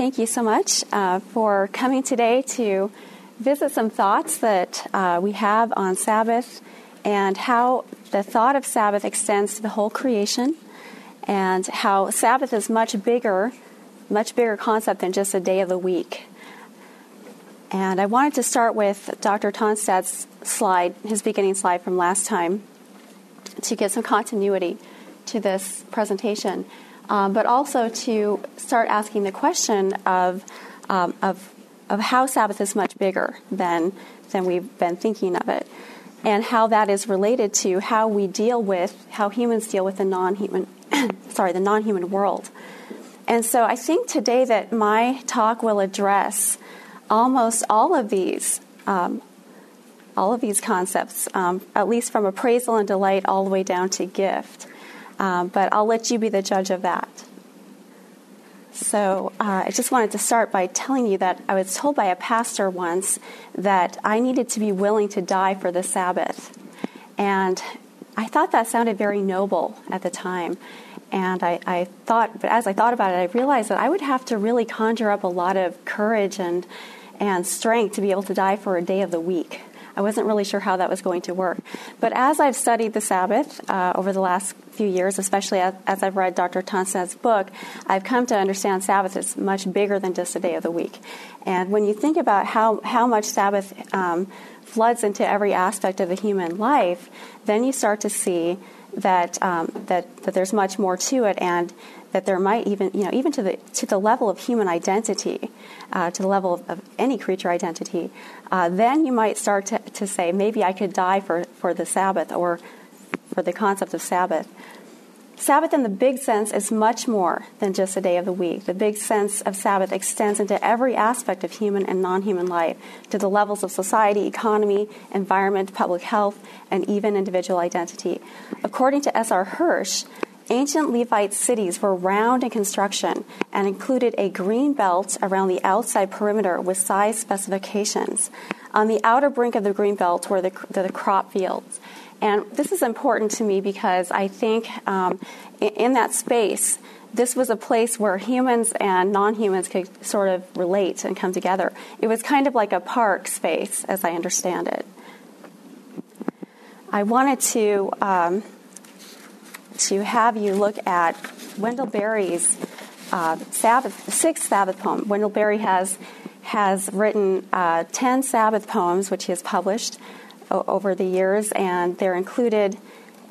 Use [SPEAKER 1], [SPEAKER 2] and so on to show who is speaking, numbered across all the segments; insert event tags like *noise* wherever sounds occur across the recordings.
[SPEAKER 1] thank you so much uh, for coming today to visit some thoughts that uh, we have on Sabbath and how the thought of Sabbath extends to the whole creation and how Sabbath is much bigger, much bigger concept than just a day of the week. And I wanted to start with Dr. Tonstad's slide, his beginning slide from last time, to get some continuity to this presentation, um, but also to start asking the question of, um, of, of how Sabbath is much bigger than, than we've been thinking of it, and how that is related to how we deal with, how humans deal with the non-human, *coughs* sorry, the non-human world. And so I think today that my talk will address almost all of these um, all of these concepts, um, at least from appraisal and delight all the way down to gift. Um, but I'll let you be the judge of that. So uh, I just wanted to start by telling you that I was told by a pastor once that I needed to be willing to die for the Sabbath. And I thought that sounded very noble at the time. And I, I, thought, but as I thought about it, I realized that I would have to really conjure up a lot of courage and, and strength to be able to die for a day of the week. I wasn't really sure how that was going to work. But as I've studied the Sabbath uh, over the last few years, especially as, as I've read Dr. Tonstad's book, I've come to understand Sabbath is much bigger than just a day of the week. And when you think about how, how much Sabbath um, floods into every aspect of the human life, then you start to see that, um, that, that there's much more to it and that there might even, you know, even to the, to the level of human identity, uh, to the level of, of any creature identity, uh, then you might start to, to say, maybe I could die for, for the Sabbath or for the concept of Sabbath. Sabbath, in the big sense, is much more than just a day of the week. The big sense of Sabbath extends into every aspect of human and non human life, to the levels of society, economy, environment, public health, and even individual identity. According to S.R. Hirsch, Ancient Levite cities were round in construction and included a green belt around the outside perimeter with size specifications. On the outer brink of the green belt were the, the, the crop fields. And this is important to me because I think um, in, that space, this was a place where humans and non humans could sort of relate and come together. It was kind of like a park space, as I understand it. I wanted to. Um, to have you look at Wendell Berry's uh, Sabbath, sixth Sabbath poem. Wendell Berry has has written uh, ten Sabbath poems, which he has published over the years, and they're included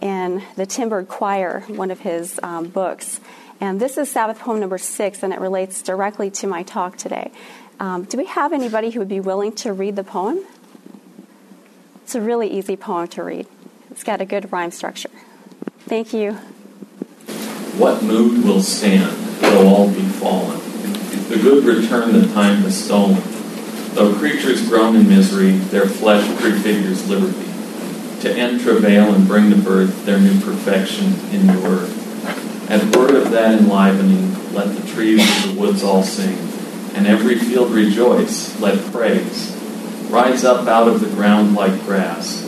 [SPEAKER 1] in the Timbered Choir, one of his um, books. And this is Sabbath poem number six, and it relates directly to my talk today. Um, do we have anybody who would be willing to read the poem? It's a really easy poem to read. It's got a good rhyme structure. Thank you.
[SPEAKER 2] What mood will stand, though all be fallen? The good return the time has stolen. Though creatures groan in misery, their flesh prefigures liberty. To end travail and bring to birth their new perfection in the word. At word of that enlivening, let the trees of the woods all sing, and every field rejoice, let praise rise up out of the ground like grass.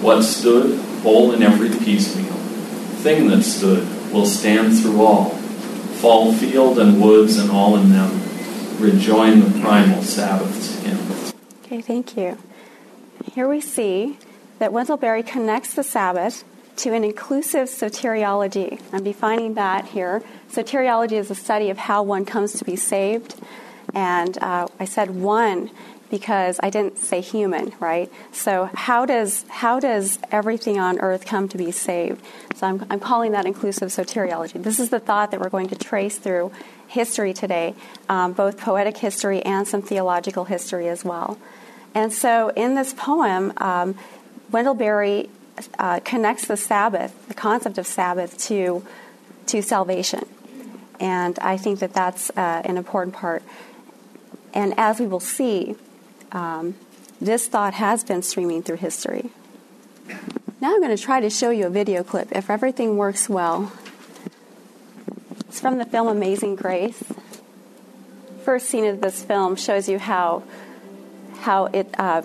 [SPEAKER 2] What stood, whole in every piecemeal, thing that stood will stand through all. Fall field and woods and all in them rejoin the primal Sabbath's hymn.
[SPEAKER 1] Okay, thank you. Here we see that Wendell Berry connects the Sabbath to an inclusive soteriology. I'm defining that here. Soteriology is the study of how one comes to be saved. And uh, I said one because I didn't say human, right? So how does how does everything on earth come to be saved? So I'm, I'm calling that inclusive soteriology. This is the thought that we're going to trace through history today, um, both poetic history and some theological history as well. And so in this poem, um, Wendell Berry uh, connects the Sabbath, the concept of Sabbath, to to salvation, and I think that that's uh, an important part. And as we will see, um, this thought has been streaming through history. Now I'm going to try to show you a video clip if everything works well. It's from the film Amazing Grace. First scene of this film shows you how how it uh,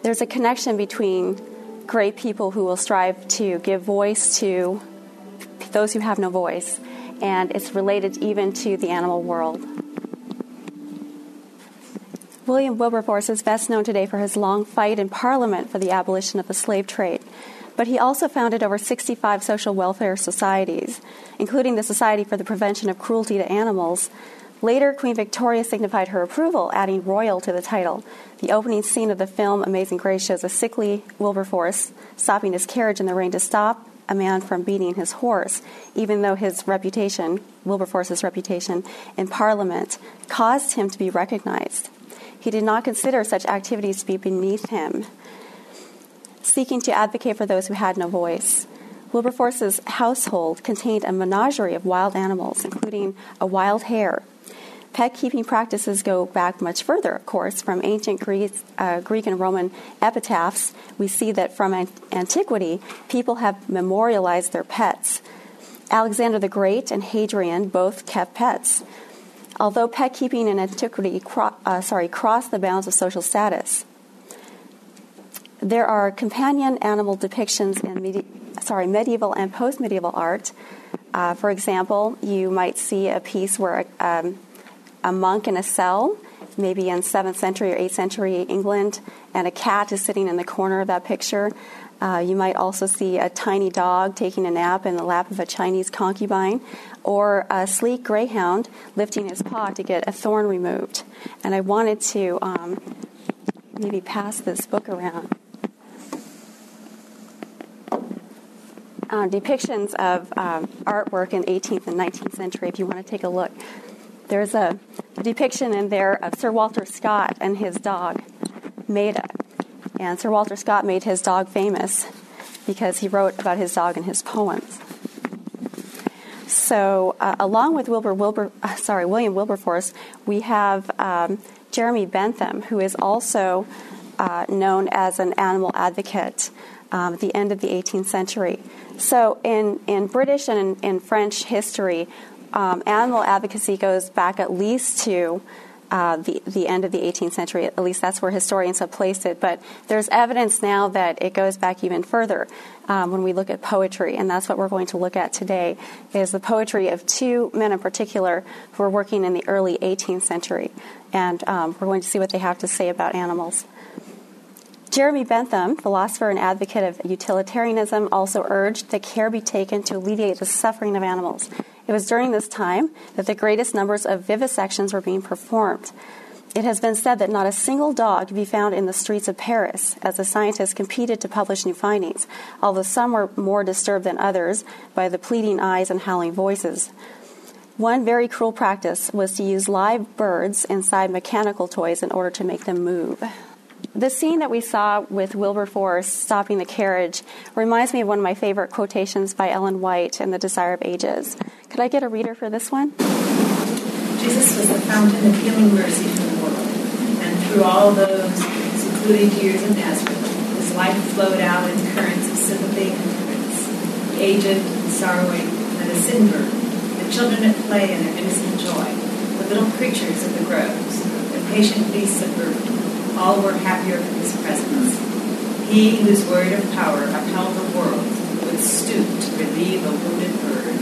[SPEAKER 1] there's a connection between great people who will strive to give voice to those who have no voice, and it's related even to the animal world. William Wilberforce is best known today for his long fight in Parliament for the abolition of the slave trade. But he also founded over 65 social welfare societies, including the Society for the Prevention of Cruelty to Animals. Later, Queen Victoria signified her approval, adding royal to the title. The opening scene of the film Amazing Grace shows a sickly Wilberforce stopping his carriage in the rain to stop a man from beating his horse, even though his reputation, Wilberforce's reputation in Parliament, caused him to be recognized. He did not consider such activities to be beneath him, seeking to advocate for those who had no voice. Wilberforce's household contained a menagerie of wild animals, including a wild hare. Pet keeping practices go back much further, of course. From ancient Greek, uh, Greek and Roman epitaphs, we see that from an- antiquity, people have memorialized their pets. Alexander the Great and Hadrian both kept pets although pet keeping in antiquity cro- uh, sorry, crossed the bounds of social status. There are companion animal depictions in medi- sorry, medieval and post medieval art. Uh, for example, you might see a piece where a, um, a monk in a cell, maybe in 7th century or 8th century England, and a cat is sitting in the corner of that picture. Uh, you might also see a tiny dog taking a nap in the lap of a Chinese concubine, or a sleek greyhound lifting his paw to get a thorn removed. And I wanted to um, maybe pass this book around. Uh, depictions of um, artwork in 18th and 19th century, if you want to take a look. There's a depiction in there of Sir Walter Scott and his dog, Maida. And Sir Walter Scott made his dog famous because he wrote about his dog in his poems. So, uh, along with Wilbur, Wilbur, uh, sorry, William Wilberforce, we have um, Jeremy Bentham, who is also uh, known as an animal advocate um, the end of the 18th century. So, in, in British and in, in French history, um, animal advocacy goes back at least to uh, the, the end of the 18th century. At least that's where historians have placed it. But there's evidence now that it goes back even further um, when we look at poetry, and that's what we're going to look at today. Is the poetry of two men in particular who were working in the early 18th century, and um, we're going to see what they have to say about animals. Jeremy Bentham, philosopher and advocate of utilitarianism, also urged that care be taken to alleviate the suffering of animals. It was during this time that the greatest numbers of vivisections were being performed. It has been said that not a single dog could be found in the streets of Paris as the scientists competed to publish new findings, although some were more disturbed than others by the pleading eyes and howling voices. One very cruel practice was to use live birds inside mechanical toys in order to make them move. The scene that we saw with Wilberforce stopping the carriage reminds me of one of my favorite quotations by Ellen White in The Desire of Ages. Could I get a reader for this one?
[SPEAKER 3] Jesus was the fountain of healing mercy for the world, and through all those secluded years of Nazareth, his life flowed out in currents of sympathy and tenderness. The aged and sorrowing, and the sin burdened, the children at play in their innocent joy, the little creatures of the groves, the patient beasts of burden, all were happier for his presence. He whose word of power upheld the world would stoop to relieve a wounded bird.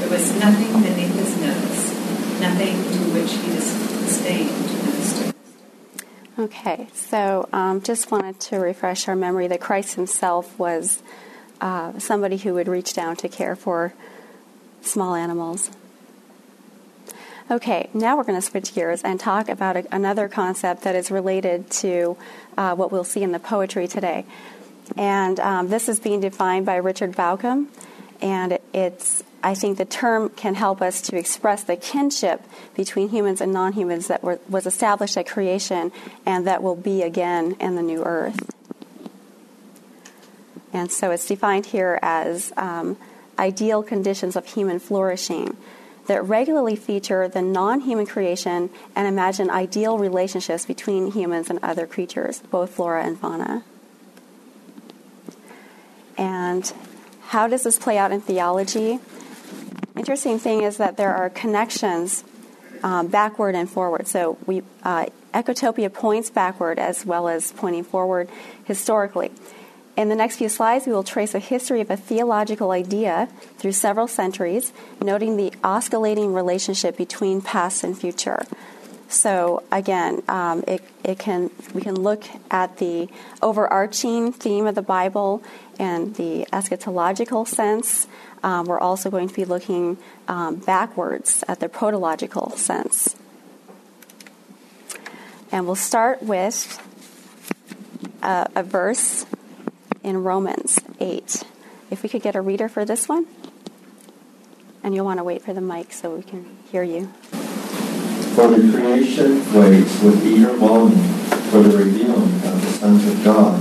[SPEAKER 3] There was nothing beneath his nose, nothing to which he disdained to minister.
[SPEAKER 1] Okay, so um, just wanted to refresh our memory that Christ himself was uh, somebody who would reach down to care for small animals. Okay, now we're going to switch gears and talk about a, another concept that is related to uh, what we'll see in the poetry today. And um, this is being defined by Richard Bauckham, and it's I think the term can help us to express the kinship between humans and non humans that were, was established at creation and that will be again in the new earth. And so it's defined here as um, ideal conditions of human flourishing that regularly feature the non human creation and imagine ideal relationships between humans and other creatures, both flora and fauna. And how does this play out in theology? Interesting thing is that there are connections um, backward and forward. So we uh, Ecotopia points backward as well as pointing forward historically. In the next few slides, we will trace a history of a theological idea through several centuries, noting the oscillating relationship between past and future. So again, um, it, it can we can look at the overarching theme of the Bible and the eschatological sense. Um, we're also going to be looking um, backwards at the protological sense. And we'll start with a, a verse in Romans 8. If we could get a reader for this one. And you'll want to wait for the mic so we can hear you.
[SPEAKER 4] For the creation waits with eager longing for the revealing of the sons of God.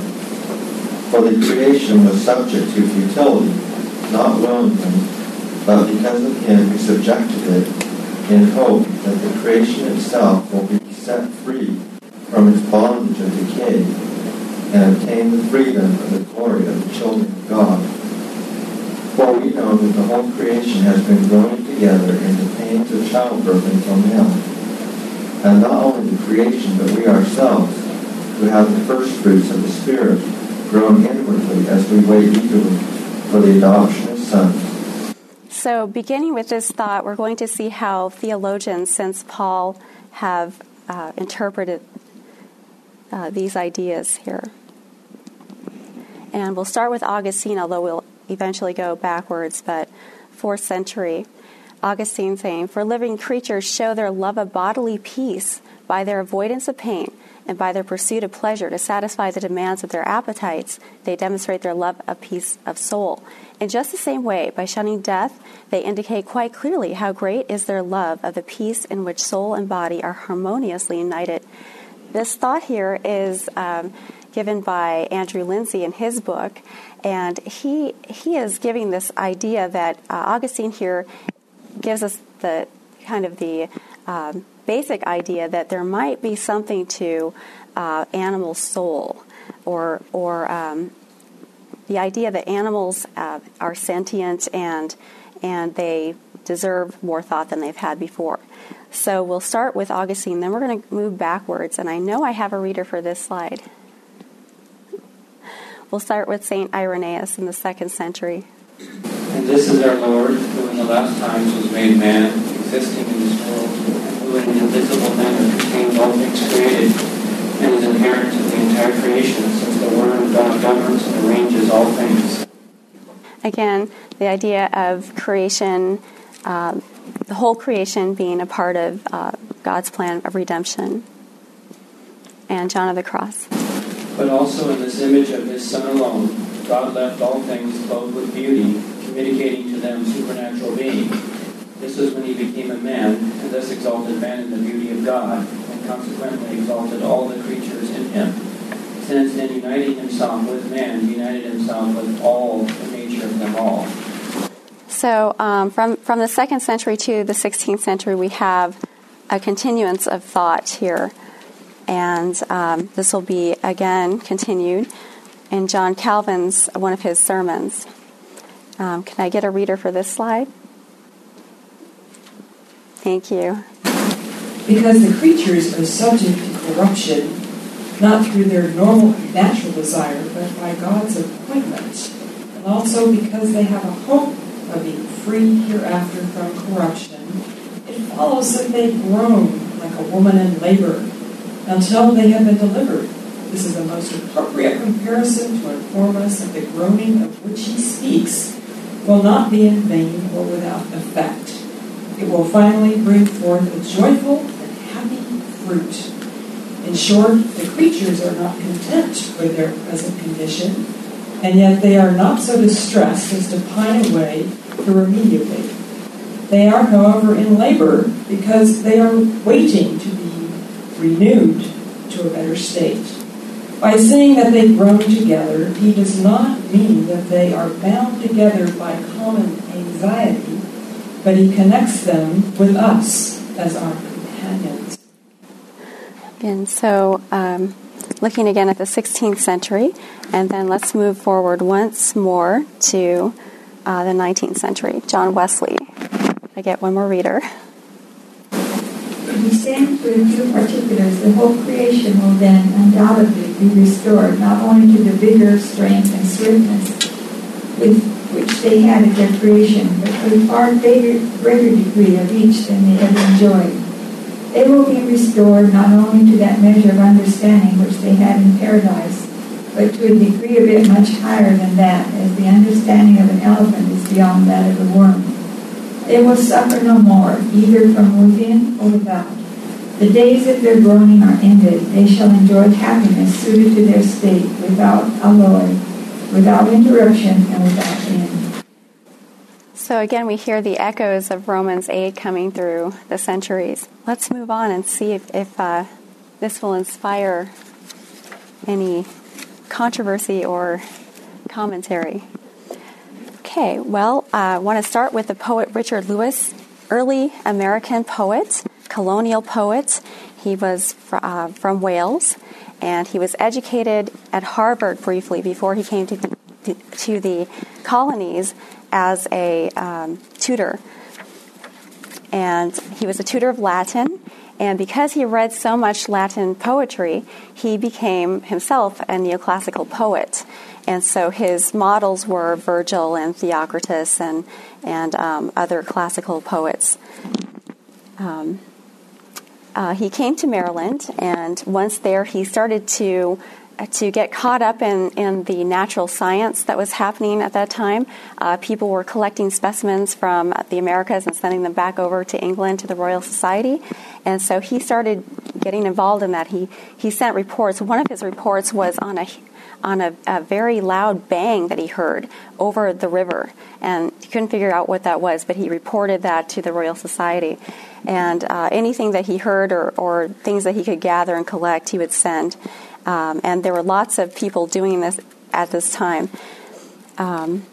[SPEAKER 4] For the creation was subject to futility, not willingly, but because of him who subjected it, in hope that the creation itself will be set free from its bondage of decay and obtain the freedom and the glory of the children of God. For we know that the whole creation has been growing together in the pains of childbirth until now. And not only the creation, but we ourselves, who have the first fruits of the Spirit, grown inwardly as we wait eagerly for the adoption of sons.
[SPEAKER 1] So, beginning with this thought, we're going to see how theologians since Paul have uh, interpreted uh, these ideas here. And we'll start with Augustine, although we'll eventually go backwards, but fourth century. Augustine saying, For living creatures show their love of bodily peace by their avoidance of pain and by their pursuit of pleasure to satisfy the demands of their appetites, they demonstrate their love of peace of soul. In just the same way, by shunning death, they indicate quite clearly how great is their love of the peace in which soul and body are harmoniously united. This thought here is um, given by Andrew Linzey in his book, and he he is giving this idea that uh, Augustine here gives us the kind of the um, basic idea that there might be something to uh, animal soul, or or um, the idea that animals uh, are sentient and and they deserve more thought than they've had before. So we'll start with Augustine, then we're going to move backwards, and I know I have a reader for this slide. We'll start with St. Irenaeus in the second century.
[SPEAKER 5] And this is our Lord, who in the last times was made man, existing in this world, and who in an invisible manner contains all things created, and is inherent to the entire creation, since the Word of God governs and arranges all things.
[SPEAKER 1] Again, the idea of creation, the whole creation being a part of uh, God's plan of redemption. And John of the Cross.
[SPEAKER 5] But also in this image of his Son alone, God left all things clothed with beauty, communicating to them supernatural being. This was when he became a man, and thus exalted man in the beauty of God, and consequently exalted all the creatures in him. Since in uniting himself with man, he united himself with all the nature of them all.
[SPEAKER 1] So, um, from, from the second century to the 16th century, we have a continuance of thought here. And um, this will be again continued in John Calvin's one of his sermons. Um, can I get a reader for this slide? Thank you.
[SPEAKER 6] Because the creatures are subject to corruption, not through their normal natural desire, but by God's appointment, and also because they have a hope of being free hereafter from corruption, it follows that they groan like a woman in labor until they have been delivered. This is the most appropriate comparison to inform us that the groaning of which he speaks will not be in vain or without effect. It will finally bring forth a joyful and happy fruit. In short, the creatures are not content with their present condition, and yet they are not so distressed as to pine away irremediably. They are, however, in labor because they are waiting to be renewed to a better state. By saying that they grow together, he does not mean that they are bound together by common anxiety, but he connects them with us as our companions.
[SPEAKER 1] And so, um, looking again at the 16th century, and then let's move forward once more to uh, the 19th century. John Wesley. I get one more reader.
[SPEAKER 7] If we stand for a few particulars, the whole creation will then undoubtedly be restored, not only to the vigor, strength, and swiftness with which they had at their creation, but to a far greater, greater degree of each than they ever enjoyed. They will be restored not only to that measure of understanding which they had in paradise, but to a degree of it much higher than that, as the understanding of an elephant is beyond that of a worm. They will suffer no more, either from within or without. The days of their groaning are ended. They shall enjoy happiness suited to their state, without alloy, without interruption, and without end.
[SPEAKER 1] So again, we hear the echoes of Romans 8 coming through the centuries. Let's move on and see if, if uh, this will inspire any controversy or commentary. Okay, well, I want to start with the poet Richard Lewis, early American poet, colonial poet. He was fr- uh, from Wales, and he was educated at Harvard briefly before he came to to the colonies as a um, tutor. And he was a tutor of Latin, and because he read so much Latin poetry, he became himself a neoclassical poet. And so his models were Virgil and Theocritus and, and um, other classical poets. Um, uh, he came to Maryland, and once there, he started to to get caught up in, in the natural science that was happening at that time. Uh, people were collecting specimens from the Americas and sending them back over to England to the Royal Society. And so he started getting involved in that. He, he sent reports. One of his reports was on a on a, a, very loud bang that he heard over the river. And he couldn't figure out what that was, but he reported that to the Royal Society. And uh, anything that he heard or, or things that he could gather and collect, he would send. Um, and there were lots of people doing this at this time. Um,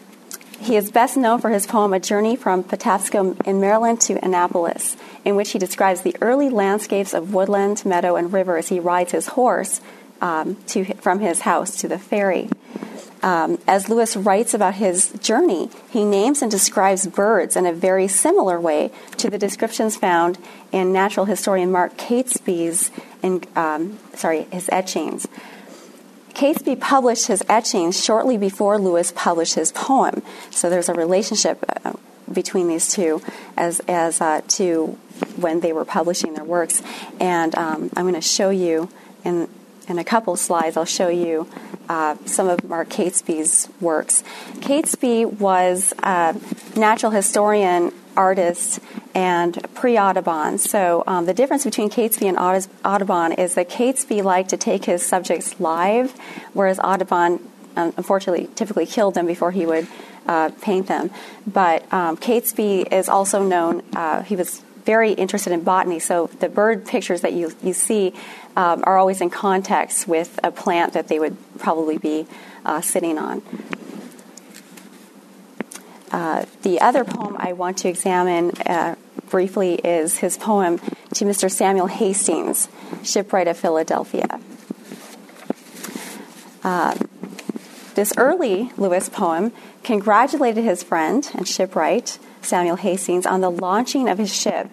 [SPEAKER 1] he is best known for his poem A Journey from Patapsco in Maryland to Annapolis, in which he describes the early landscapes of woodland, meadow, and river as he rides his horse um, to, from his house to the ferry. Um, as Lewis writes about his journey, he names and describes birds in a very similar way to the descriptions found in natural historian Mark Catesby's in, um, sorry, his etchings. Catesby published his etchings shortly before Lewis published his poem, so there's a relationship uh, between these two as, as uh, to when they were publishing their works. And um, I'm going to show you in, in a couple slides, I'll show you uh, some of Mark Catesby's works. Catesby was a natural historian artist and pre Audubon. So um, the difference between Catesby and Audubon is that Catesby liked to take his subjects live, whereas Audubon, um, unfortunately, typically killed them before he would uh, paint them. But um, Catesby is also known, uh, he was very interested in botany, so the bird pictures that you, you see um, are always in context with a plant that they would probably be uh, sitting on. Uh, the other poem I want to examine uh, briefly is his poem to Mr. Samuel Hastings, Shipwright of Philadelphia. Uh, this early Lewis poem congratulated his friend and shipwright, Samuel Hastings, on the launching of his ship.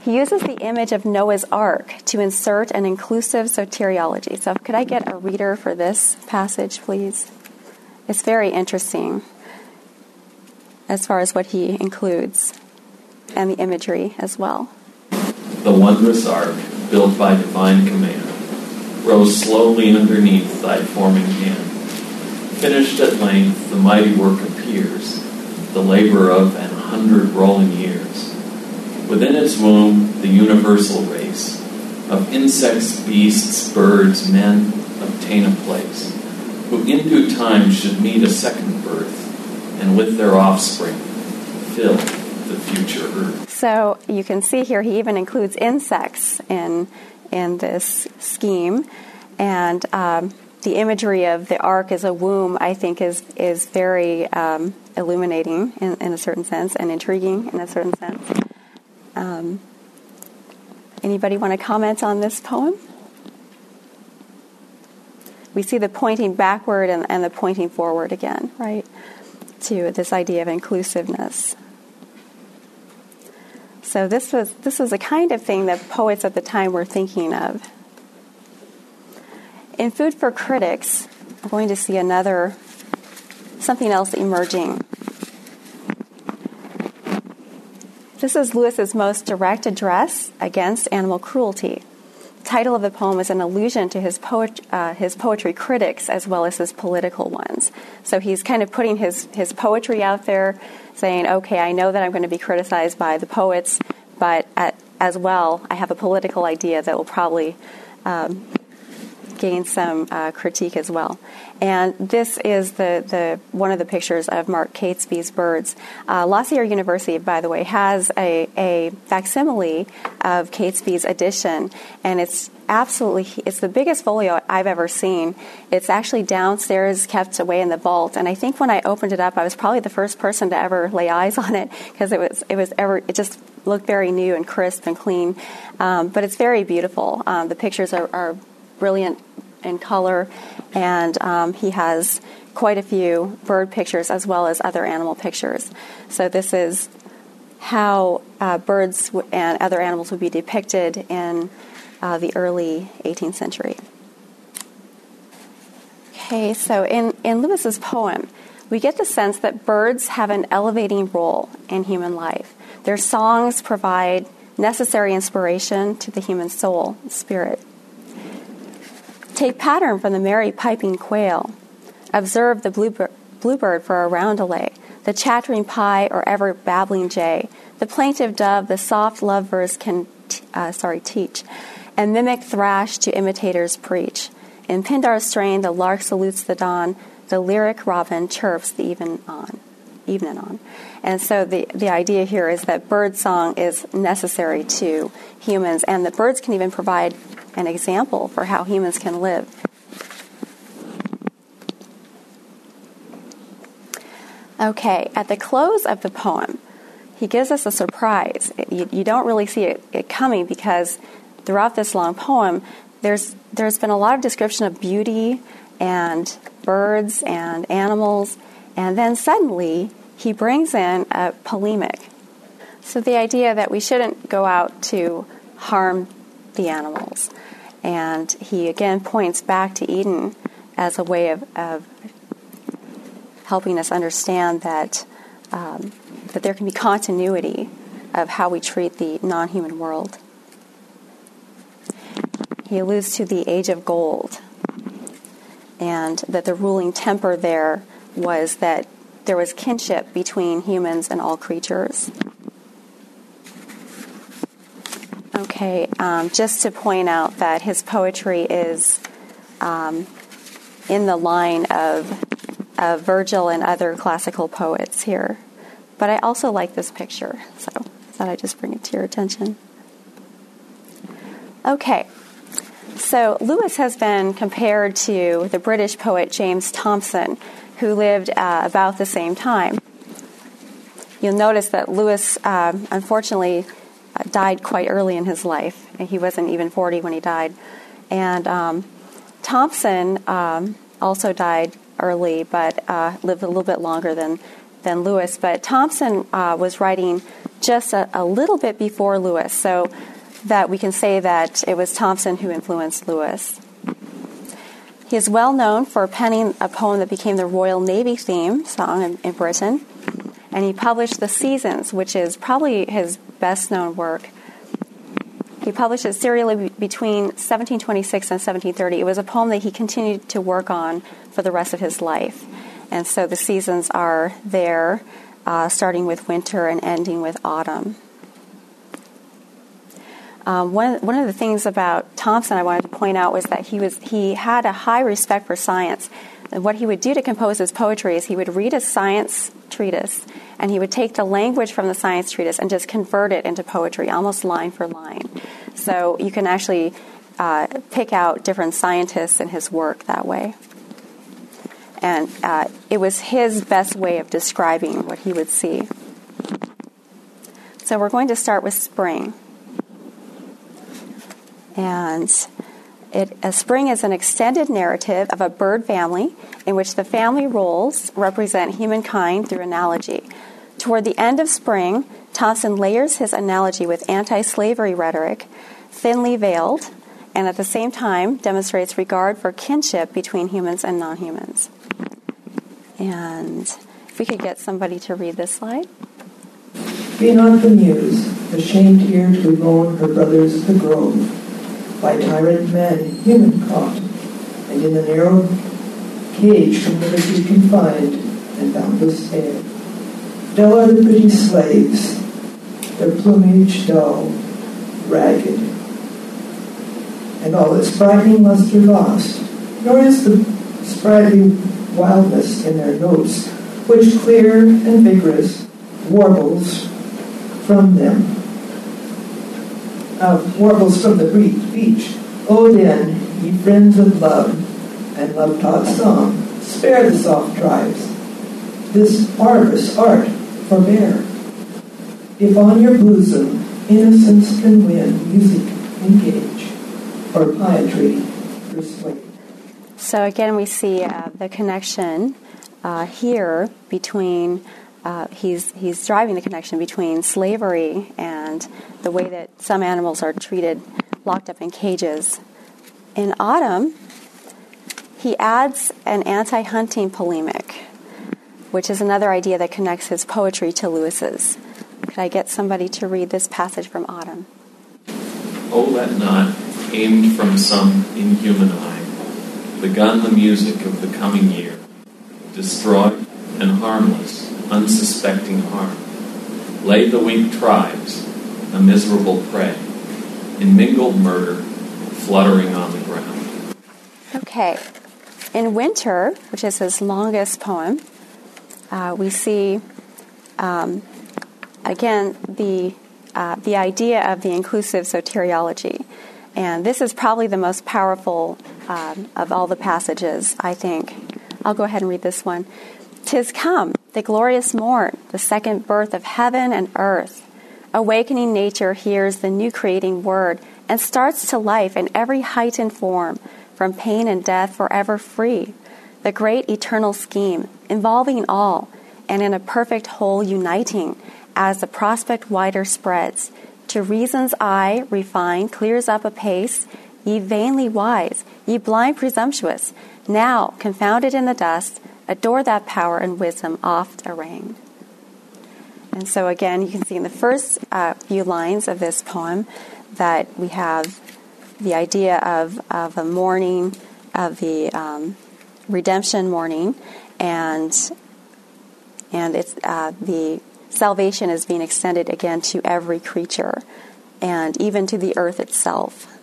[SPEAKER 1] He uses the image of Noah's Ark to insert an inclusive soteriology. So, could I get a reader for this passage, please? It's very interesting as far as what he includes and the imagery as well.
[SPEAKER 2] The wondrous ark, built by divine command, rose slowly underneath thy forming hand. Finished at length, the mighty work appears, the labor of an hundred rolling years. Within its womb, the universal race of insects, beasts, birds, men obtain a place, who in due time should meet a second birth and with their offspring fill the future earth.
[SPEAKER 1] So you can see here he even includes insects in in this scheme, and um, the imagery of the ark as a womb, I think, is is very um, illuminating in, in, a certain sense and intriguing in a certain sense. Um, anybody want to comment on this poem? We see the pointing backward and, and the pointing forward again, right? to this idea of inclusiveness. So this was this was a kind of thing that poets at the time were thinking of. In Food for Critics, we're going to see another something else emerging. This is Lewis's most direct address against animal cruelty. The title of the poem is an allusion to his, poet, uh, his poetry critics as well as his political ones. So he's kind of putting his, his poetry out there, saying, okay, I know that I'm going to be criticized by the poets, but at, as well, I have a political idea that will probably um, gain some uh, critique as well. And this is the, the one of the pictures of Mark Catesby's birds. Uh, La Sierra University, by the way, has a, a facsimile of Catesby's edition, and it's absolutely it's the biggest folio I've ever seen. It's actually downstairs, kept away in the vault, and I think when I opened it up, I was probably the first person to ever lay eyes on it because it was it was ever it just looked very new and crisp and clean. Um, but it's very beautiful. Um, the pictures are, are brilliant in color, and um, he has quite a few bird pictures as well as other animal pictures. So this is how uh, birds and other animals would be depicted in uh, the early 18th century. Okay, so in, in Lewis's poem, we get the sense that birds have an elevating role in human life. Their songs provide necessary inspiration to the human soul, spirit. Take pattern from the merry piping quail. Observe the bluebird, bluebird for a roundelay, the chattering pie or ever babbling jay, the plaintive dove, the soft love verse can t- uh, sorry teach, and mimic thrash to imitators preach. In Pindar's strain, the lark salutes the dawn, the lyric robin chirps the even on, evening on. And so the, the idea here is that bird song is necessary to humans, and that birds can even provide an example for how humans can live. Okay, at the close of the poem, he gives us a surprise. You, you don't really see it, it, coming because throughout this long poem, there's there's been a lot of description of beauty and birds and animals, and then suddenly he brings in a polemic. So the idea that we shouldn't go out to harm the animals. And he again points back to Eden as a way of, of helping us understand that, um, that there can be continuity of how we treat the non human world. He alludes to the age of gold, and that the ruling temper there was that there was kinship between humans and all creatures. Okay, um, just to point out that his poetry is um, in the line of, of Virgil and other classical poets here. But I also like this picture, so I thought I'd just bring it to your attention. Okay, so Lewis has been compared to the British poet James Thomson, who lived uh, about the same time. You'll notice that Lewis, uh, unfortunately, uh, died quite early in his life. He wasn't even 40 when he died. And um, Thomson um, also died early, but uh, lived a little bit longer than, than Lewis. But Thomson uh, was writing just a, a, little bit before Lewis, so that we can say that it was Thomson who influenced Lewis. He is well known for penning a poem that became the Royal Navy theme song in, in Britain and he published The Seasons, which is probably his best known work. He published it serially between 1726 and 1730. It was a poem that he continued to work on for the rest of his life. And so the seasons are there, uh, starting with winter and ending with autumn. Um, one, one of the things about Thomson I wanted to point out was that he, was, he had a high respect for science. And what he would do to compose his poetry is he would read a science treatise and he would take the language from the science treatise and just convert it into poetry, almost line for line. So you can actually uh, pick out different scientists in his work that way. And uh, it was his best way of describing what he would see. So we're going to start with spring. And it, a spring is an extended narrative of a bird family in which the family roles represent humankind through analogy. Toward the end of spring, Thomson layers his analogy with anti slavery rhetoric, thinly veiled, and at the same time demonstrates regard for kinship between humans and non humans. And if we could get somebody to read this slide.
[SPEAKER 8] Be not bemused, ashamed here to bemoan her brothers the grove, by tyrant men human caught, and in the narrow cage from liberty confined, and boundless air. Dull are the pretty slaves, their plumage dull, ragged, and all its brightening luster lost, nor is the sprightly wildness in their notes, which clear and vigorous warbles from them, uh, warbles from the Greek beach. Oh, then, ye friends of love and love-taught song, spare the soft tribes. This barbarous art forbear. If on your bosom innocence can win, music engage, or piety persuade.
[SPEAKER 1] So again, we see uh, the connection uh, here between uh, he's he's driving the connection between slavery and the way that some animals are treated, locked up in cages. In autumn, he adds an anti-hunting polemic, which is another idea that connects his poetry to Lewis's. Could I get somebody to read this passage from Autumn?
[SPEAKER 2] Oh, let not, aimed from some inhuman eye, begun the music of the coming year, destroyed and harmless, unsuspecting harm, lay the weak tribes, a miserable prey, in mingled murder, fluttering on the ground.
[SPEAKER 1] Okay. In Winter, which is his longest poem, uh, we see um, again the uh, the idea of the inclusive soteriology, and this is probably the most powerful um, of all the passages. I think I'll go ahead and read this one. Tis come, the glorious morn, the second birth of heaven and earth. Awakening nature hears the new creating word and starts to life in every heightened form, from pain and death forever free. The great eternal scheme, involving all, and in a perfect whole uniting, as the prospect wider spreads. To reason's eye refined clears up apace, ye vainly wise, ye blind presumptuous, now, confounded in the dust, adore that power and wisdom oft arraigned. And so, again, you can see in the first uh, few lines of this poem that we have the idea of, of a mourning, of the um, redemption mourning, and and it's uh, the salvation is being extended again to every creature, and even to the earth itself.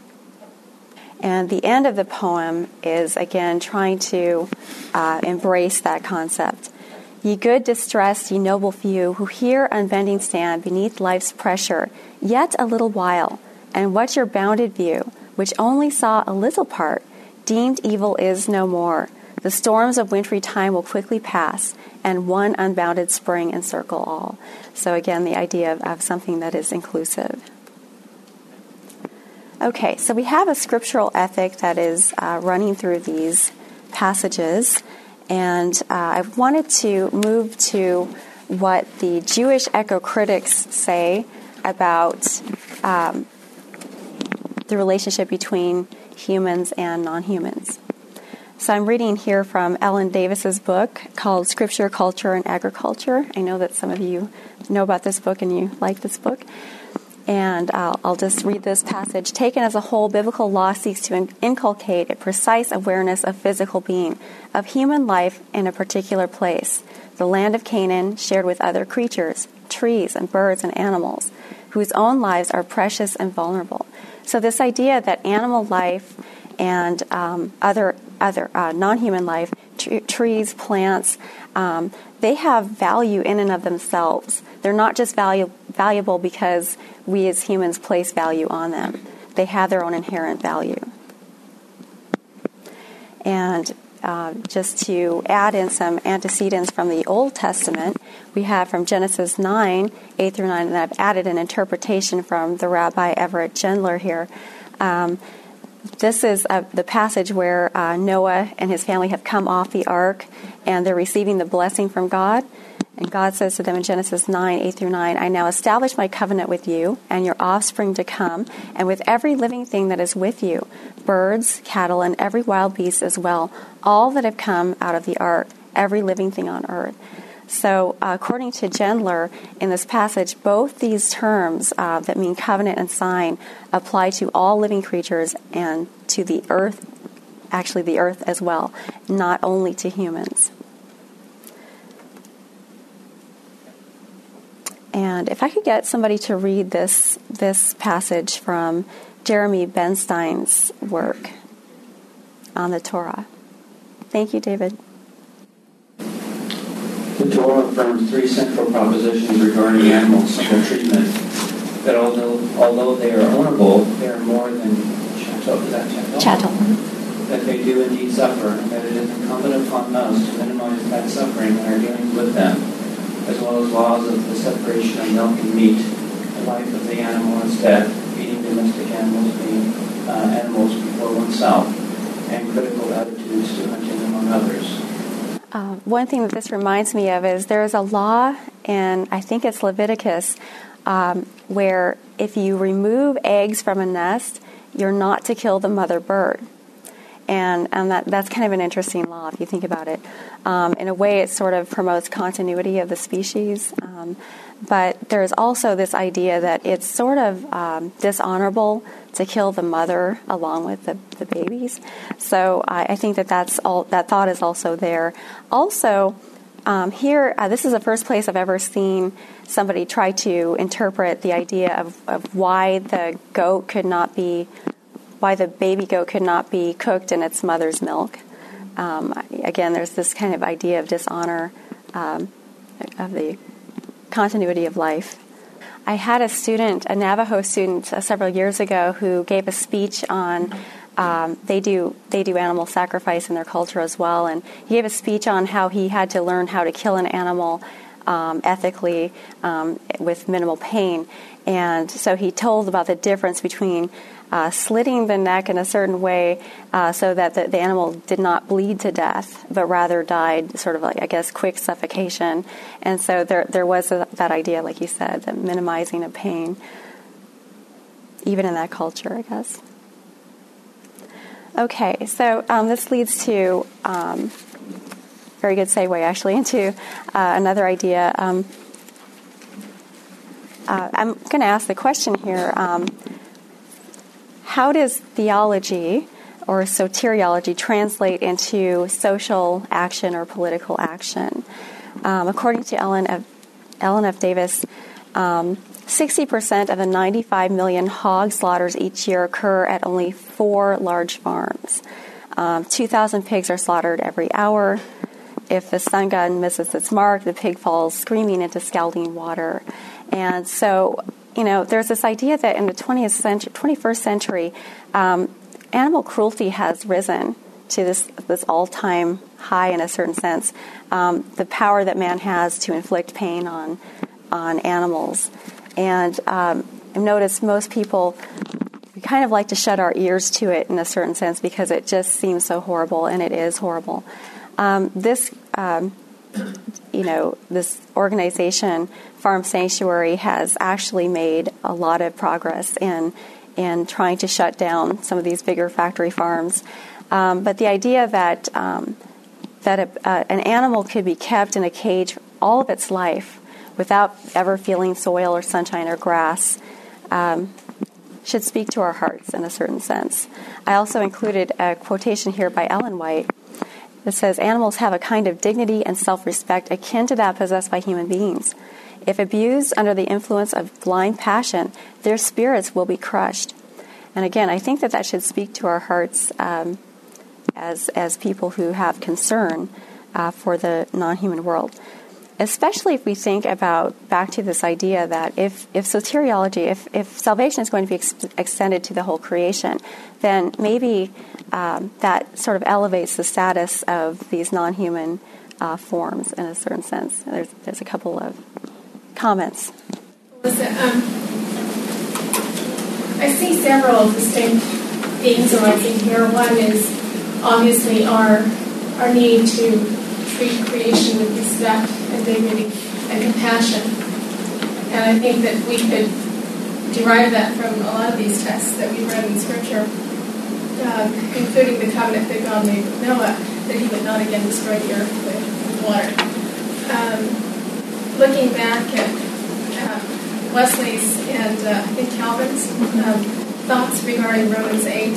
[SPEAKER 1] And the end of the poem is again trying to uh, embrace that concept. Ye good distressed, ye noble few, who here unbending stand beneath life's pressure, yet a little while, and what your bounded view, which only saw a little part, deemed evil is no more. The storms of wintry time will quickly pass, and one unbounded spring encircle all. So, again, the idea of, of something that is inclusive. Okay, so we have a scriptural ethic that is uh, running through these passages, and uh, I wanted to move to what the Jewish eco critics say about um, the relationship between humans and non humans. So I'm reading here from Ellen Davis's book called Scripture, Culture, and Agriculture. I know that some of you know about this book and you like this book. And I'll, I'll, just read this passage. Taken as a whole, biblical law seeks to inculcate a precise awareness of physical being, of human life in a particular place, the land of Canaan, shared with other creatures, trees and birds and animals, whose own lives are precious and vulnerable. So, this idea that animal life and um, other other uh, non-human life, t- trees, plants, um, they have value in and of themselves. They're not just value, valuable because we as humans place value on them. They have their own inherent value. And uh, just to add in some antecedents from the Old Testament, we have from Genesis 9, 8 through 9, and I've added an interpretation from the Rabbi Everett Gendler here. Um, this is uh, the passage where uh, Noah and his family have come off the ark and they're receiving the blessing from God. And God says to them in Genesis 9, 8 through 9, I now establish my covenant with you and your offspring to come, and with every living thing that is with you birds, cattle, and every wild beast as well, all that have come out of the ark, every living thing on earth. So, uh, according to Gendler, in this passage, both these terms uh, that mean covenant and sign apply to all living creatures and to the earth, actually, the earth as well, not only to humans. And if I could get somebody to read this this passage from Jeremy Benstein's work on the Torah. Thank you, David.
[SPEAKER 5] The Torah affirms three central propositions regarding animals and their treatment. That although although they are ownable, they are more than chattel. That chattel?
[SPEAKER 1] Chattel.
[SPEAKER 5] That they do indeed suffer, and that it is incumbent upon us to minimize that suffering in our dealings with them, as well as laws of the separation of milk and meat, the life of the animal its death, feeding domestic animals being uh, animals before oneself, and critical attitudes to hunting among others.
[SPEAKER 1] Uh, one thing that this reminds me of is there is a law and I think it's Leviticus, um, where if you remove eggs from a nest, you're not to kill the mother bird. And, and that, that's kind of an interesting law if you think about it. Um, in a way, it sort of promotes continuity of the species. Um, but there's also this idea that it's sort of um, dishonorable to kill the mother along with the, the babies. So I, I think that that's all, that thought is also there. Also, um, here, uh, this is the first place I've ever seen somebody try to interpret the idea of, of why the goat could not be, why the baby goat could not be cooked in its mother's milk. Um, again, there's this kind of idea of dishonor um, of the continuity of life. I had a student, a Navajo student, uh, several years ago who gave a speech on. Um, they do they do animal sacrifice in their culture as well, and he gave a speech on how he had to learn how to kill an animal um, ethically um, with minimal pain. And so he told about the difference between uh, slitting the neck in a certain way uh, so that the, the, animal did not bleed to death, but rather died sort of like, I guess, quick suffocation. And so there, there was a, that idea, like you said, that minimizing of pain, even in that culture, I guess. Okay, so um, this leads to um, very good segue actually into uh, another idea. Um, uh, I'm going to ask the question here um, how does theology or soteriology translate into social action or political action? Um, according to Ellen F. Ellen F. Davis, um, 60% of the 95 million hog slaughters each year occur at only four large farms. Um, 2,000 pigs are slaughtered every hour. If the stun gun misses its mark, the pig falls screaming into scalding water. And so you know, there's this idea that in the 20th century, 21st century, um, animal cruelty has risen to this this all-time high in a certain sense. Um, the power that man has to inflict pain on on animals, and um, I've noticed most people we kind of like to shut our ears to it in a certain sense because it just seems so horrible, and it is horrible. Um, this um, you know, this organization, Farm Sanctuary, has actually made a lot of progress in in trying to shut down some of these bigger factory farms. Um, but the idea that um, that a, uh, an animal could be kept in a cage all of its life without ever feeling soil or sunshine or grass um, should speak to our hearts in a certain sense. I also included a quotation here by Ellen White it says animals have a kind of dignity and self respect akin to that possessed by human beings. If abused under the influence of blind passion, their spirits will be crushed. And again, I think that that should speak to our hearts um, as, as people who have concern uh, for the non human world. Especially if we think about back to this idea that if, if soteriology, if, if salvation is going to be ex- extended to the whole creation, then maybe um, that sort of elevates the status of these non human uh, forms in a certain sense. There's, there's a couple of comments.
[SPEAKER 9] Listen, um, I see several distinct themes arising here. One is obviously our, our need to treat creation with respect and dignity and compassion. And I think that we could derive that from a lot of these texts that we've read in Scripture um, including the covenant that God made with Noah, that he would not again destroy the earth with water. Um, looking back at uh, Wesley's and uh, I think Calvin's um, thoughts regarding Romans 8,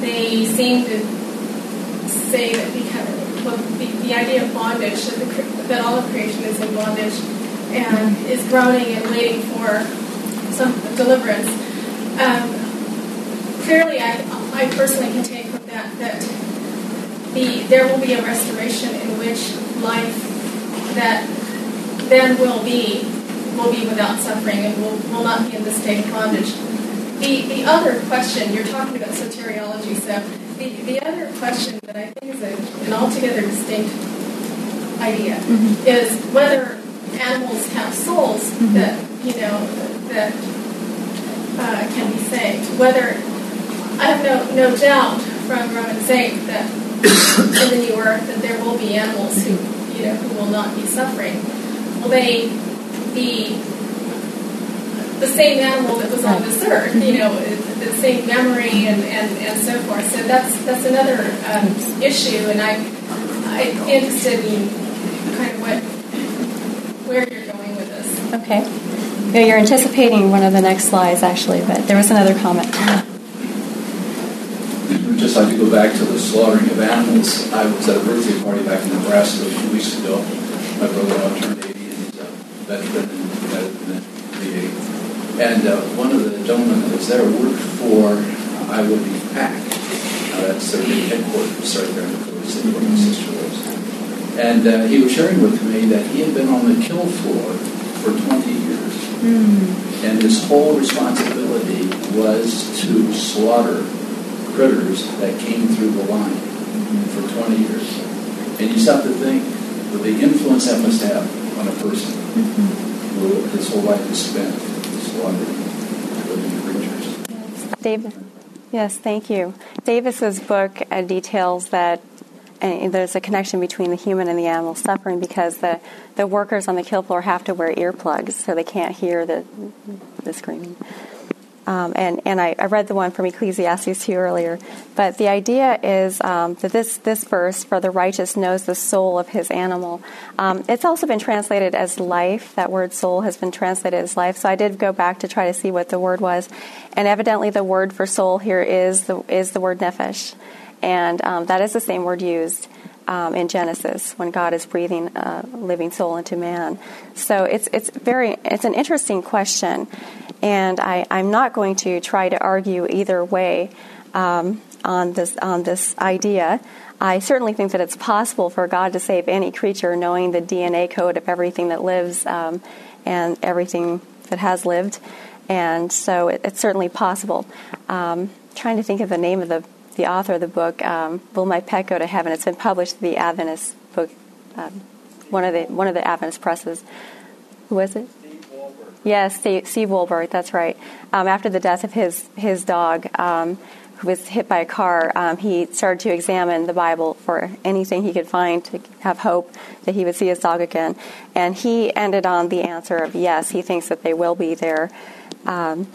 [SPEAKER 9] they seem to say that because well, the, the idea of bondage, that, the, that all of creation is in bondage and is groaning and waiting for some deliverance. Um, clearly, I, I personally can take from that that the there will be a restoration in which life that then will be will be without suffering and will, will not be in the state of bondage. The the other question you're talking about soteriology, so the, the other question that I think is a, an altogether distinct idea mm-hmm. is whether animals have souls mm-hmm. that you know that uh, can be saved. Whether I have no no doubt from Romans eight that in the new earth that there will be animals who you know who will not be suffering. Will they be the same animal that was on this earth? You know, the same memory and, and, and so forth. So that's that's another um, issue, and I I'm interested in kind of what where you're going with this.
[SPEAKER 1] Okay. you're anticipating one of the next slides, actually, but there was another comment.
[SPEAKER 10] I'd just like to go back to the slaughtering of animals. I was at a birthday party back in Nebraska a few weeks ago. My brother-in-law turned 80, and he's a veteran in VA. And uh, one of the gentlemen that was there worked for uh, Iowa Beef Pack. Uh, that's their big headquarters right there in the Philly City where my sister lives. And uh, he was sharing with me that he had been on the kill floor for 20 years. Mm. And his whole responsibility was to slaughter critters that came through the line mm-hmm. for 20 years. And you stop to think of the influence that must have on a person mm-hmm. who his whole life is spent
[SPEAKER 1] David. Yes, thank you. Davis's book uh, details that and there's a connection between the human and the animal suffering because the, the workers on the kill floor have to wear earplugs so they can't hear the, the screaming. Um, and and I, I, read the one from Ecclesiastes 2 earlier. But the idea is um, that this, this verse, for the righteous knows the soul of his animal, um, it's also been translated as life. That word soul has been translated as life. So I did go back to try to see what the word was. And evidently the word for soul here is the, is the word nephesh and um, that is the same word used um, in Genesis when God is breathing a living soul into man. So it's it's very it's an interesting question, and I, I'm not going to try to argue either way um, on this on this idea. I certainly think that it's possible for God to save any creature, knowing the DNA code of everything that lives um, and everything that has lived, and so it, it's certainly possible. Um, trying to think of the name of the the author of the book, um, "Will My Pet Go to Heaven?" It's been published the Adventist book, um, one of the one of the Adventist presses. Who was it?
[SPEAKER 10] Steve.
[SPEAKER 1] Yes, Steve, Steve. That's right. Um, after the death of his his dog, um, who was hit by a car, um, he started to examine the Bible for anything he could find to have hope that he would see his dog again. And he ended on the answer of yes. He thinks that they will be there. Um,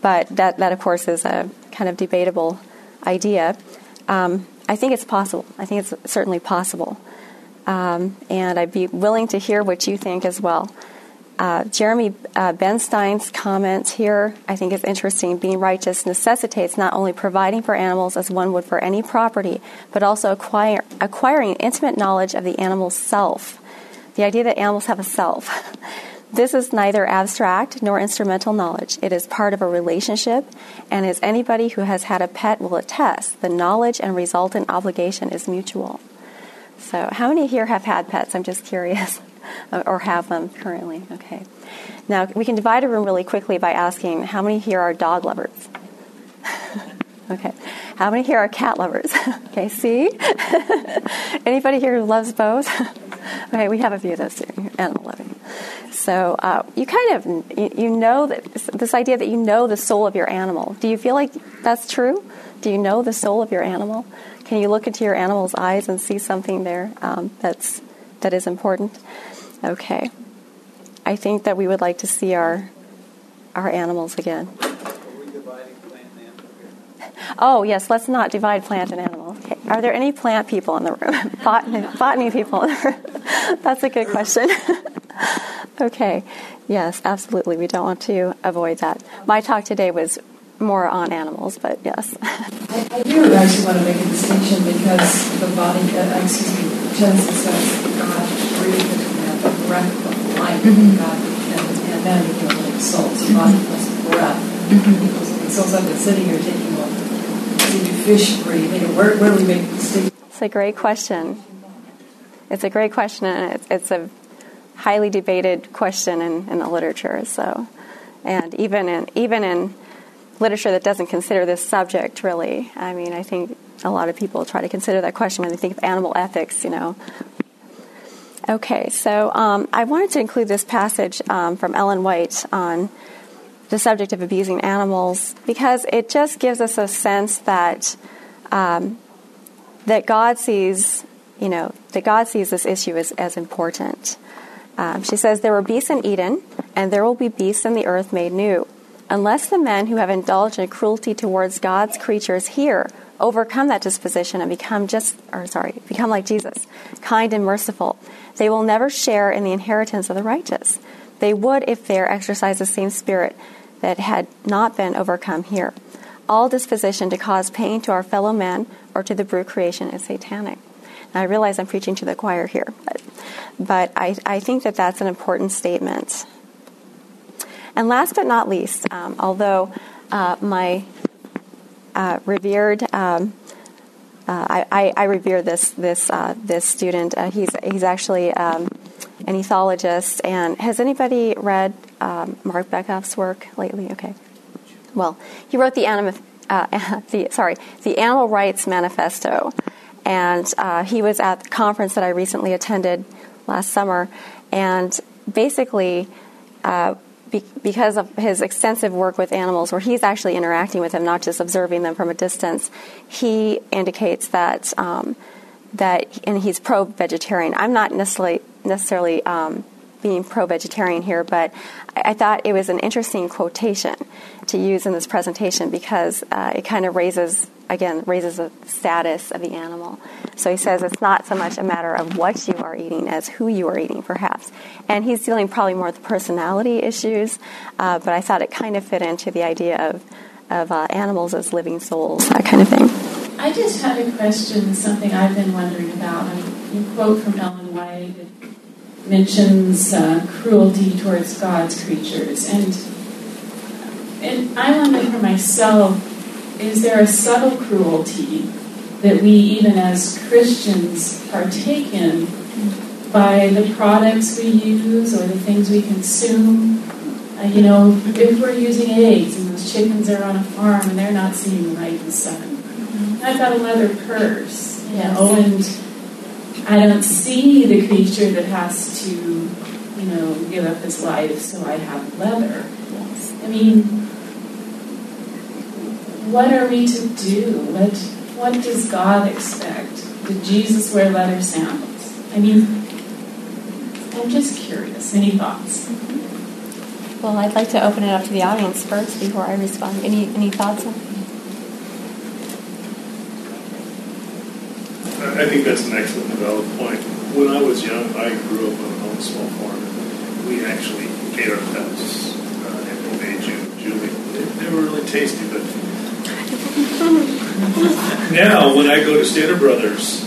[SPEAKER 1] but that, that, of course, is a kind of debatable idea. Um, I think it's possible. I think it's certainly possible. Um, and I'd be willing to hear what you think as well. Uh, Jeremy uh, Benstein's comment here, I think, is interesting. Being righteous necessitates not only providing for animals as one would for any property, but also acquire, acquiring intimate knowledge of the animal's self. The idea that animals have a self. *laughs* This is neither abstract nor instrumental knowledge. It is part of a relationship, and as anybody who has had a pet will attest, the knowledge and resultant obligation is mutual. So, how many here have had pets? I'm just curious, *laughs* or have them currently. Okay. Now, we can divide a room really quickly by asking how many here are dog lovers? *laughs* okay. How many here are cat lovers? *laughs* okay, see? *laughs* Anybody here who loves both? *laughs* okay, we have a few of those too, animal loving. So uh, you kind of you, you know that this idea that you know the soul of your animal. Do you feel like that's true? Do you know the soul of your animal? Can you look into your animal's eyes and see something there um, that's that is important? Okay. I think that we would like to see our our animals again. Oh yes, let's not divide plant and animal. Okay. Are there any plant people in the room? *laughs* botany, botany people. *laughs* That's a good question. *laughs* okay. Yes, absolutely. We don't want to avoid that. My talk today was more on animals, but yes.
[SPEAKER 6] I, I do actually want to make a distinction because the body, uh, excuse me, Genesis says God breathed into the breath of life. Mm-hmm. God and, and then became a living soul. So body plus breath mm-hmm. equals living soul. So I've been sitting here thinking, fish? You where, we make distinction?
[SPEAKER 1] It's a great question. It's a great question, and it's, it's a highly debated question in, in the literature. So, and even in even in literature that doesn't consider this subject really. I mean, I think a lot of people try to consider that question when they think of animal ethics, you know. Okay, so um, I wanted to include this passage um, from Ellen White on the subject of abusing animals because it just gives us a sense that um, that God sees, you know, that God sees this issue as, as important. Um, she says, There were beasts in Eden, and there will be beasts in the earth made new. Unless the men who have indulged in cruelty towards God's creatures here overcome that disposition and become just, or sorry, become like Jesus, kind and merciful, they will never share in the inheritance of the righteous. They would if they exercise the same spirit that had not been overcome here. All disposition to cause pain to our fellow men or to the brute creation is satanic. Now, I realize I'm preaching to the choir here, but, but I, I think that that's an important statement. And last but not least, um, although uh, my uh, revered um, uh, I, I, revere this this uh, this student. Uh, he's he's actually um, an ethologist. And has anybody read um, Marc Bekoff's work lately? Okay. Well, he wrote the animal uh, *laughs* the sorry the Animal Rights Manifesto, and he was at the conference that I recently attended last summer, and basically be- because of his extensive work with animals, where he's actually interacting with them, not just observing them from a distance, he indicates that um, that and he's pro-vegetarian. I'm not necessarily necessarily um, being pro-vegetarian here, but I, thought it was an interesting quotation to use in this presentation because uh, it kind of raises again raises the status of the animal. So he says it's not so much a matter of what you are eating as who you are eating, perhaps. And he's dealing probably more with personality issues, uh, but I thought it kind of fit into the idea of of uh, animals as living souls, that kind of thing.
[SPEAKER 11] I just had a question, something I've been wondering about. I mean, you quote from Ellen White. Mentions uh, cruelty towards God's creatures, and and I wonder for myself is there a subtle cruelty that we, even as Christians, partake in by the products we use or the things we consume? Uh, you know, if we're using eggs and those chickens are on a farm and they're not seeing the light in the sun. Mm-hmm. I've got a leather purse, you know, and I don't see the creature that has to, you know, give up his life so I have leather. Yes. I mean, what are we to do? What what does God expect? Did Jesus wear leather sandals? I mean, I'm just curious. Any thoughts?
[SPEAKER 1] Well, I'd like to open it up to the audience first before I respond. Any any thoughts? On
[SPEAKER 12] I think that's an excellent valid point. When I was young, I grew up on a small farm. We actually ate our pets, uh, and made Julie. They, they were really tasty, but now, when I go to Stater Brothers,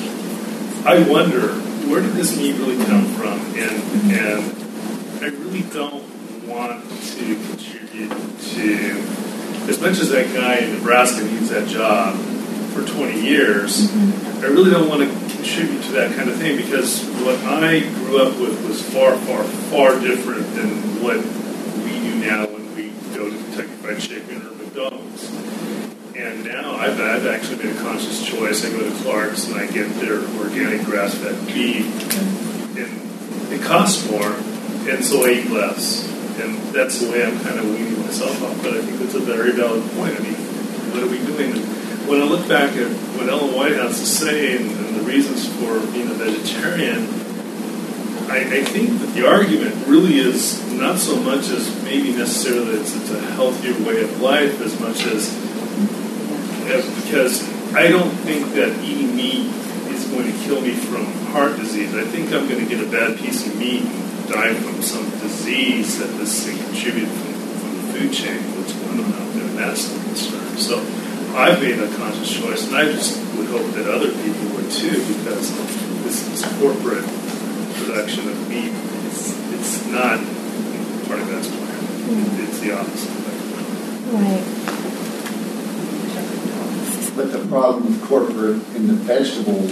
[SPEAKER 12] I wonder where did this meat really come from, and and I really don't want to contribute to as much as that guy in Nebraska needs that job for 20 years. Mm-hmm. I really don't want to contribute to that kind of thing because what I grew up with was far, far, far different than what we do now when we go to Kentucky Fried Chicken or McDonald's. And now I've, I've actually made a conscious choice. I go to Clark's and I get their organic grass-fed beef, and it costs more, and so I eat less. And that's the way I'm kind of weaning myself off. But I think that's a very valid point. I mean, what are we doing? When I look back at what Ellen White has to say and, and the reasons for being a vegetarian, I, I, think that the argument really is not so much as maybe necessarily it's, it's a healthier way of life as much as because I don't think that eating meat is going to kill me from heart disease. I think I'm going to get a bad piece of meat and die from some disease that this thing contributed from, from the food chain, what's going on out there, and that's the concern. So I've made a conscious choice, and I just would hope that other people would too, because this, this corporate production of meat, it's, it's not part of God's plan. It's the opposite.
[SPEAKER 1] Right.
[SPEAKER 13] But the problem with corporate in the vegetable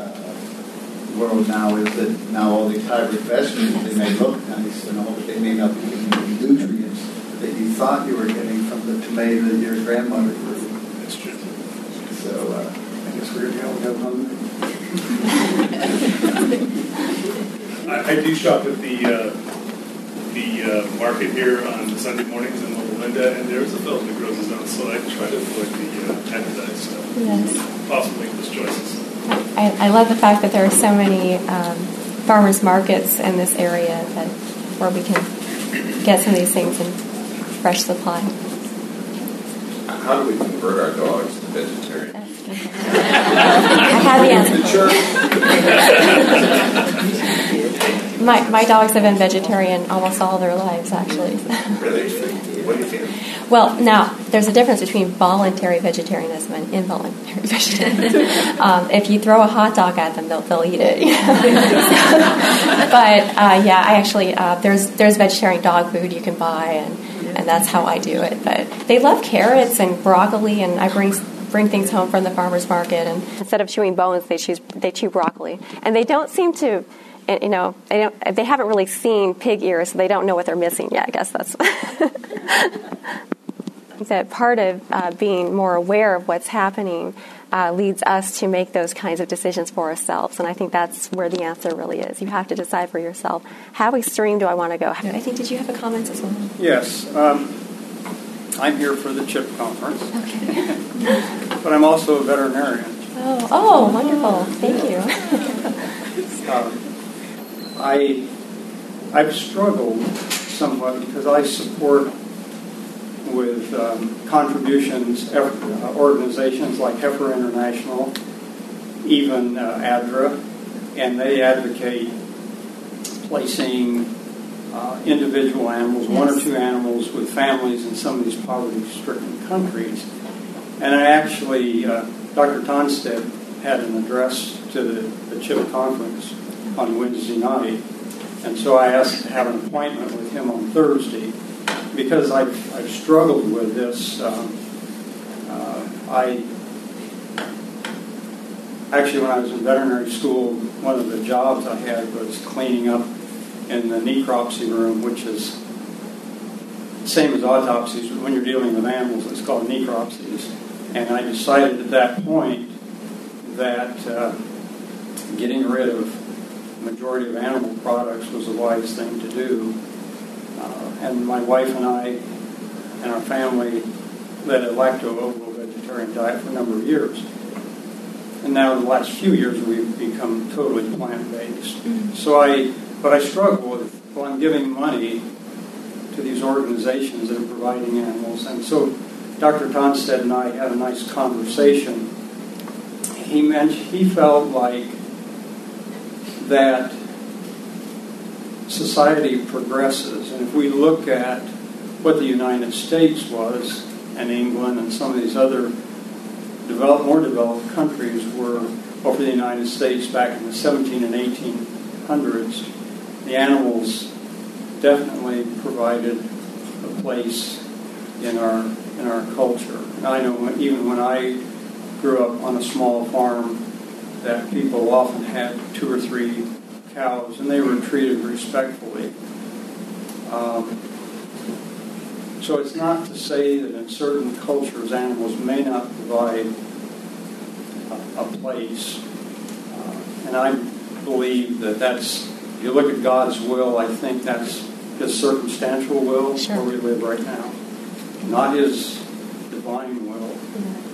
[SPEAKER 13] uh, world now is that now all these hybrid vegetables, they may look nice and all, but they may not be giving you the nutrients that you thought you were getting from the tomato that your grandmother grew.
[SPEAKER 12] That's true.
[SPEAKER 13] So uh, I guess we're going to go hungry.
[SPEAKER 12] I, I do shop at the uh, the uh, market here on Sunday mornings in Loma Linda, and there's a fellow that grows his own, so I try to avoid the uh, advertised stuff.
[SPEAKER 1] Yes.
[SPEAKER 12] Possible English choices.
[SPEAKER 1] I, I love the fact that there are so many um, farmers markets in this area that where we can get some of these things in fresh supply.
[SPEAKER 14] How do we convert our dogs to vegetarian?
[SPEAKER 1] I have the answer. my, my dogs have been vegetarian almost all their lives, actually.
[SPEAKER 14] Really? What do you think?
[SPEAKER 1] Well, now there's a difference between voluntary vegetarianism and involuntary vegetarianism. *laughs* um, if you throw a hot dog at them, they'll, they'll eat it. *laughs* but uh, yeah, I actually uh, there's there's vegetarian dog food you can buy, and and that's how I do it. But they love carrots and broccoli, and I bring bring things home from the farmers market, and instead of chewing bones, they choose they chew broccoli, and they don't seem to. You know, they don't. They haven't really seen pig ears, so they don't know what they're missing yet. I guess that's *laughs* that part of uh, being more aware of what's happening uh, leads us to make those kinds of decisions for ourselves. And I think that's where the answer really is. You have to decide for yourself how extreme do I want to go. I think did you have a comment as well?
[SPEAKER 15] Yes. Um, I'm here for the CHIP conference.
[SPEAKER 1] Okay.
[SPEAKER 15] but I'm also a veterinarian.
[SPEAKER 1] Oh, oh, wonderful! Thank you.
[SPEAKER 15] um, I I've struggled somewhat because I support with um, contributions uh, organizations like Heifer International, even uh, ADRA, and they advocate placing uh, individual animals, yes. one or two animals, with families in some of these poverty-stricken countries. And I actually, uh, Dr. Tonstead had an address to the, the CHIP conference on Wednesday night. And so I asked to have an appointment with him on Thursday because I've, I've struggled with this. Um, uh, I actually, when I was in veterinary school, one of the jobs I had was cleaning up in the necropsy room, which is same as autopsies, but when you're dealing with animals, it's called necropsies. And I decided at that point that uh, getting rid of majority of animal products was a wise thing to do. Uh, and my wife and I and our family led a lacto-ovo vegetarian diet for a number of years. And now in the last few years we've become totally plant-based. Mm-hmm. So I, but I struggle with, well, I'm giving money to these organizations that are providing animals. And so Dr. Tonstead and I had a nice conversation. He mentioned, he felt like that society progresses, and if we look at what the United States was, and England, and some of these other developed, more developed countries were over the United States back in the 17 and 1800s, the animals definitely provided a place in our in our culture. And I know even when I grew up on a small farm, that people often had two or three cows, and they were treated respectfully. Um, so it's not to say that in certain cultures animals may not provide a, a place. Uh, and I believe that that's, you look at God's will, I think that's His circumstantial will
[SPEAKER 1] sure.
[SPEAKER 15] where we live right now, not His divine will. Mm-hmm.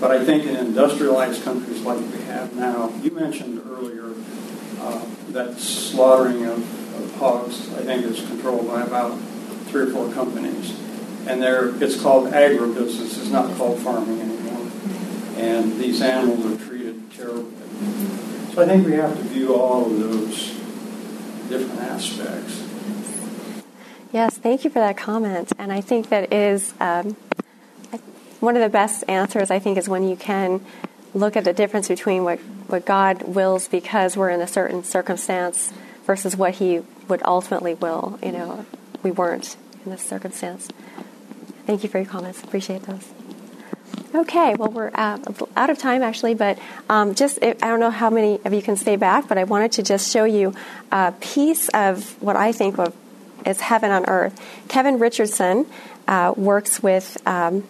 [SPEAKER 15] But I think in industrialized countries like we have now, you mentioned earlier uh, that slaughtering of, of, hogs, I think, is controlled by about three or four companies. And they it's called agribusiness, it's not called farming anymore. Mm-hmm. And these animals are treated terribly. Mm-hmm. So I think we have to view all of those different aspects.
[SPEAKER 1] Yes, thank you for that comment. And I think that is um, one of the best answers, I think, is when you can look at the difference between what, what God wills because we're in a certain circumstance versus what He would ultimately will. You know, we weren't in this circumstance. Thank you for your comments. Appreciate those. Okay, well, we're uh, out of time actually, but um, just I don't know how many of you can stay back, but I wanted to just show you a piece of what I think of is heaven on earth. Kevin Richardson uh, works with um,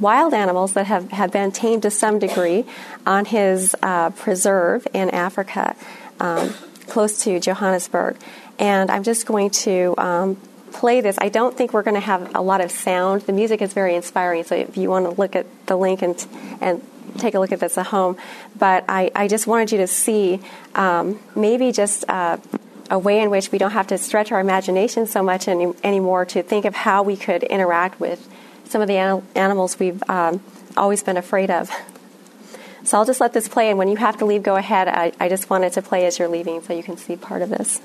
[SPEAKER 1] wild animals that have, have been tamed to some degree on his uh, preserve in Africa, um, close to Johannesburg. And I'm just going to um, play this. I don't think we're going to have a lot of sound. The music is very inspiring, so if you want to look at the link and, and take a look at this at home. But I, I just wanted you to see um, maybe just uh, a way in which we don't have to stretch our imagination so much any, anymore to think of how we could interact with some of the an- animals we've um, always been afraid of. So I'll just let this play, and when you have to leave, go ahead. I, I just wanted to play as you're leaving so you can see part of this.